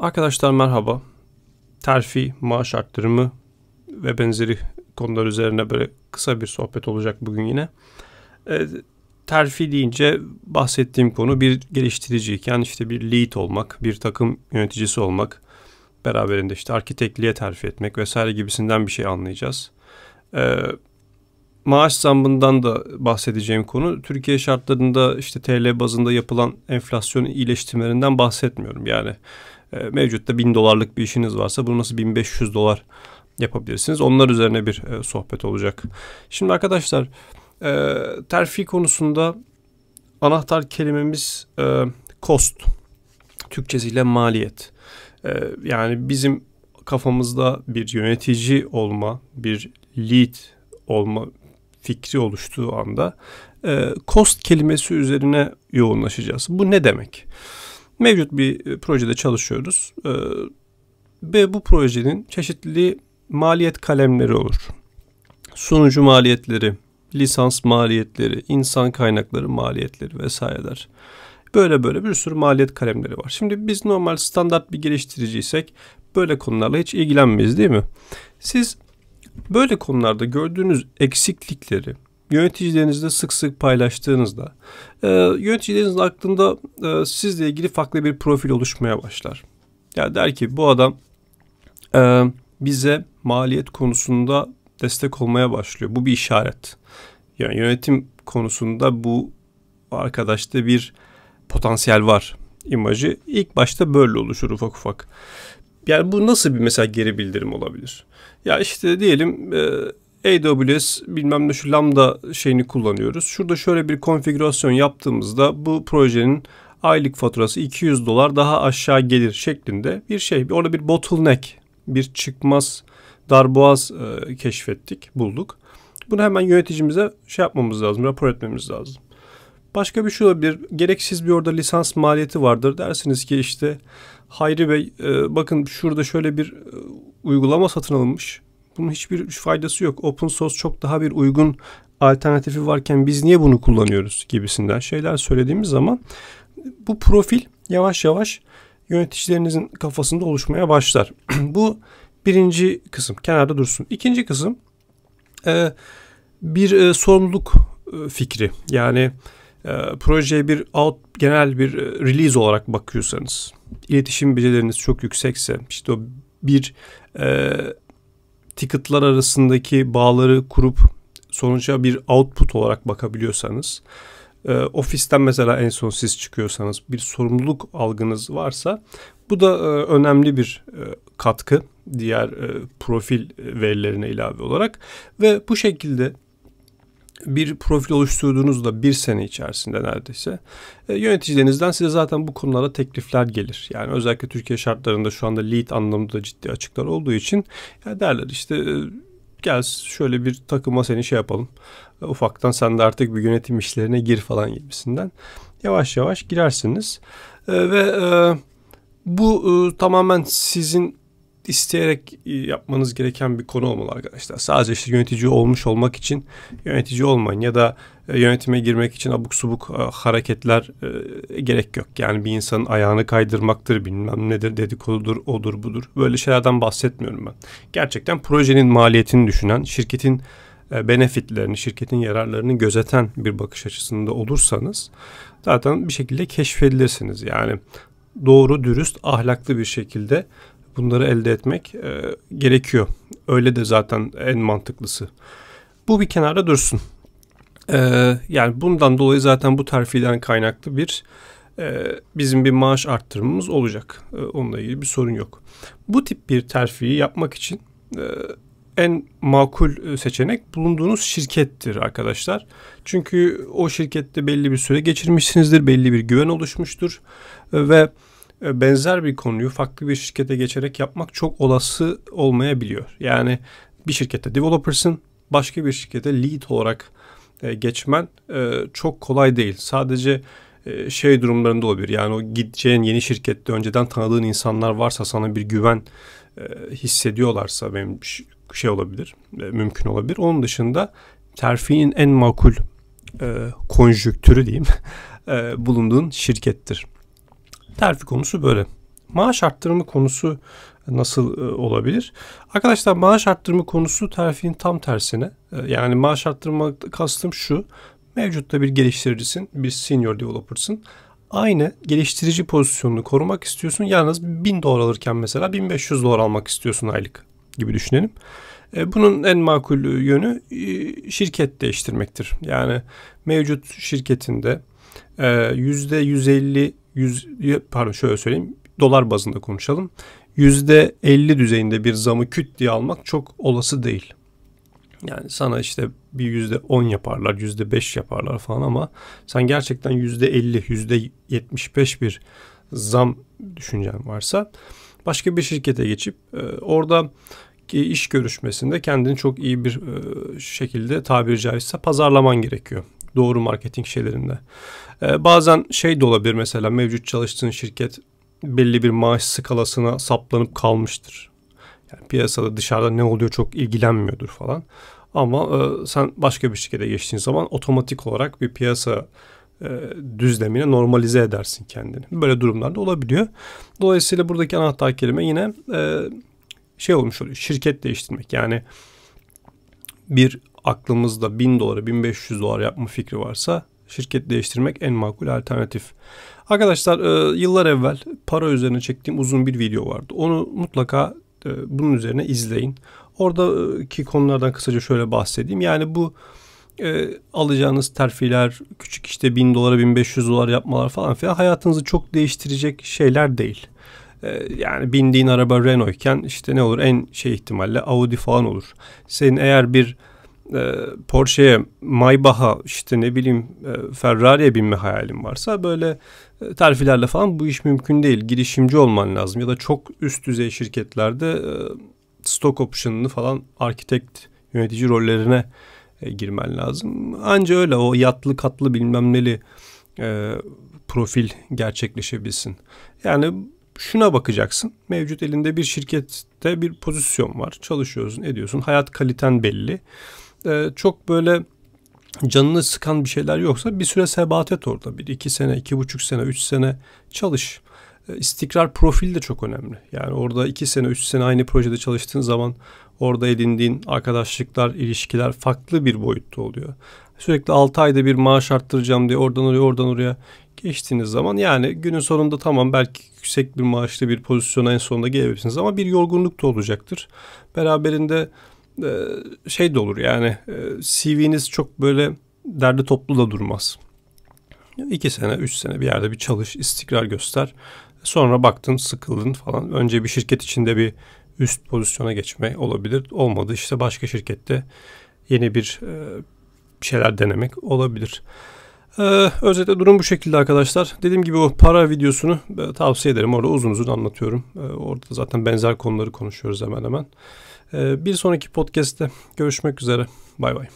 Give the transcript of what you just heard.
Arkadaşlar merhaba. Terfi, maaş arttırımı ve benzeri konular üzerine böyle kısa bir sohbet olacak bugün yine. E, terfi deyince bahsettiğim konu bir geliştiriciyken işte bir lead olmak, bir takım yöneticisi olmak, beraberinde işte arkitekliğe terfi etmek vesaire gibisinden bir şey anlayacağız. E, maaş zammından da bahsedeceğim konu Türkiye şartlarında işte TL bazında yapılan enflasyon iyileştirmelerinden bahsetmiyorum. Yani mevcutta 1000 dolarlık bir işiniz varsa bunu nasıl 1500 dolar yapabilirsiniz? Onlar üzerine bir e, sohbet olacak. Şimdi arkadaşlar e, terfi konusunda anahtar kelimemiz e, cost. Türkçesiyle maliyet. E, yani bizim kafamızda bir yönetici olma, bir lead olma fikri oluştuğu anda e, cost kelimesi üzerine yoğunlaşacağız. Bu ne demek? Mevcut bir e, projede çalışıyoruz e, ve bu projenin çeşitli maliyet kalemleri olur. Sunucu maliyetleri, lisans maliyetleri, insan kaynakları maliyetleri vesaireler. Böyle böyle bir sürü maliyet kalemleri var. Şimdi biz normal standart bir geliştiriciysek böyle konularla hiç ilgilenmeyiz değil mi? Siz böyle konularda gördüğünüz eksiklikleri yöneticilerinizle sık sık paylaştığınızda e, yöneticilerinizin aklında e, sizle ilgili farklı bir profil oluşmaya başlar. Yani der ki bu adam e, bize maliyet konusunda destek olmaya başlıyor. Bu bir işaret. Yani yönetim konusunda bu arkadaşta bir potansiyel var imajı ilk başta böyle oluşur ufak ufak. Yani bu nasıl bir mesela geri bildirim olabilir? Ya işte diyelim e, AWS bilmem ne şu lambda şeyini kullanıyoruz. Şurada şöyle bir konfigürasyon yaptığımızda bu projenin aylık faturası 200 dolar daha aşağı gelir şeklinde bir şey. Orada bir bottleneck, bir çıkmaz darboğaz e, keşfettik, bulduk. Bunu hemen yöneticimize şey yapmamız lazım, rapor etmemiz lazım. Başka bir şey olabilir. Gereksiz bir orada lisans maliyeti vardır. Dersiniz ki işte Hayri Bey e, bakın şurada şöyle bir e, uygulama satın alınmış. Bunun hiçbir faydası yok. Open source çok daha bir uygun alternatifi varken biz niye bunu kullanıyoruz gibisinden şeyler söylediğimiz zaman bu profil yavaş yavaş yöneticilerinizin kafasında oluşmaya başlar. bu birinci kısım kenarda dursun. İkinci kısım e, bir e, sorumluluk e, fikri. Yani projeye bir out genel bir release olarak bakıyorsanız, iletişim becerileriniz çok yüksekse, işte o bir ticketlar arasındaki bağları kurup sonuca bir output olarak bakabiliyorsanız, e, ofisten mesela en son siz çıkıyorsanız bir sorumluluk algınız varsa bu da e, önemli bir e, katkı diğer e, profil verilerine ilave olarak ve bu şekilde bir profil oluşturduğunuzda bir sene içerisinde neredeyse e, yöneticilerinizden size zaten bu konularda teklifler gelir. Yani özellikle Türkiye şartlarında şu anda lead anlamında ciddi açıklar olduğu için ya derler işte e, gel şöyle bir takıma seni şey yapalım. E, ufaktan sen de artık bir yönetim işlerine gir falan gibisinden. Yavaş yavaş girersiniz. E, ve e, bu e, tamamen sizin isteyerek e, yapmanız gereken bir konu olmalı arkadaşlar. Sadece işte yönetici olmuş olmak için yönetici olmayın ya da e, yönetime girmek için abuk subuk e, hareketler gerek yok. Yani bir insanın ayağını kaydırmaktır bilmem nedir dedikodudur odur budur. Böyle şeylerden bahsetmiyorum ben. Gerçekten projenin maliyetini düşünen, şirketin benefitlerini, şirketin yararlarını gözeten bir bakış açısında olursanız zaten bir şekilde keşfedilirsiniz. Yani doğru, dürüst, ahlaklı bir şekilde bunları elde etmek e, gerekiyor. Öyle de zaten en mantıklısı. Bu bir kenara dursun. E, yani bundan dolayı zaten bu terfiden kaynaklı bir e, bizim bir maaş arttırmamız olacak. E, onunla ilgili bir sorun yok. Bu tip bir terfiyi yapmak için e, en makul seçenek bulunduğunuz şirkettir arkadaşlar. Çünkü o şirkette belli bir süre geçirmişsinizdir, belli bir güven oluşmuştur e, ve e, benzer bir konuyu farklı bir şirkete geçerek yapmak çok olası olmayabiliyor. Yani bir şirkette developers'ın başka bir şirkete lead olarak e, geçmen e, çok kolay değil. Sadece şey durumlarında olabilir. Yani o gideceğin yeni şirkette önceden tanıdığın insanlar varsa sana bir güven hissediyorlarsa benim şey olabilir, mümkün olabilir. Onun dışında terfinin en makul konjüktürü diyeyim bulunduğun şirkettir. Terfi konusu böyle. maaş arttırımı konusu nasıl e, olabilir? Arkadaşlar maaş arttırımı konusu terfinin tam tersine. E, yani maaş arttırma kastım şu. Mevcutta bir geliştiricisin, bir senior developer'sın. Aynı geliştirici pozisyonunu korumak istiyorsun. Yalnız 1000 dolar alırken mesela 1500 dolar almak istiyorsun aylık gibi düşünelim. E, bunun en makul yönü şirket değiştirmektir. Yani mevcut şirketinde %150 100 pardon şöyle söyleyeyim dolar bazında konuşalım. %50 düzeyinde bir zamı küt diye almak çok olası değil. Yani sana işte bir %10 yaparlar, %5 yaparlar falan ama sen gerçekten %50, %75 bir zam düşüncen varsa başka bir şirkete geçip e, orada iş görüşmesinde kendini çok iyi bir e, şekilde tabiri caizse pazarlaman gerekiyor. Doğru marketing şeylerinde. E, bazen şey de olabilir mesela mevcut çalıştığın şirket belli bir maaş skalasına saplanıp kalmıştır. Yani piyasada dışarıda ne oluyor çok ilgilenmiyordur falan. Ama e, sen başka bir şirkete geçtiğin zaman otomatik olarak bir piyasa e, düzlemine normalize edersin kendini. Böyle durumlarda olabiliyor. Dolayısıyla buradaki anahtar kelime yine e, şey olmuş oluyor. Şirket değiştirmek. Yani bir aklımızda 1000 dolara 1500 dolar yapma fikri varsa şirket değiştirmek en makul alternatif. Arkadaşlar e, yıllar evvel para üzerine çektiğim uzun bir video vardı. Onu mutlaka e, bunun üzerine izleyin. Oradaki konulardan kısaca şöyle bahsedeyim. Yani bu e, alacağınız terfiler, küçük işte 1000 dolara 1500 dolar yapmalar falan filan hayatınızı çok değiştirecek şeyler değil. Yani bindiğin araba Renault iken işte ne olur en şey ihtimalle Audi falan olur. Senin eğer bir e, Porsche'ye, Maybach'a işte ne bileyim e, Ferrari'ye binme hayalin varsa böyle e, terfilerle falan bu iş mümkün değil. Girişimci olman lazım ya da çok üst düzey şirketlerde e, stock option'ını falan arkitekt yönetici rollerine e, girmen lazım. Anca öyle o yatlı katlı bilmem neli e, profil gerçekleşebilsin. Yani şuna bakacaksın. Mevcut elinde bir şirkette bir pozisyon var. Çalışıyorsun, ediyorsun. Hayat kaliten belli e, çok böyle canını sıkan bir şeyler yoksa bir süre sebat et orada. Bir iki sene, iki buçuk sene, üç sene çalış. E, istikrar profil de çok önemli. Yani orada iki sene, üç sene aynı projede çalıştığın zaman orada edindiğin arkadaşlıklar, ilişkiler farklı bir boyutta oluyor. Sürekli 6 ayda bir maaş arttıracağım diye oradan oraya oradan oraya geçtiğiniz zaman yani günün sonunda tamam belki yüksek bir maaşlı bir pozisyona en sonunda gelebilirsiniz ama bir yorgunluk da olacaktır. Beraberinde şey de olur yani e, CV'niz çok böyle derdi toplu da durmaz. İki sene, üç sene bir yerde bir çalış, istikrar göster. Sonra baktın, sıkıldın falan. Önce bir şirket içinde bir üst pozisyona geçme olabilir. Olmadı işte başka şirkette yeni bir e, şeyler denemek olabilir. Ee, özetle durum bu şekilde arkadaşlar. Dediğim gibi o para videosunu e, tavsiye ederim. Orada uzun uzun anlatıyorum. E, orada zaten benzer konuları konuşuyoruz hemen hemen. Ee, bir sonraki podcast'te görüşmek üzere. Bay bay.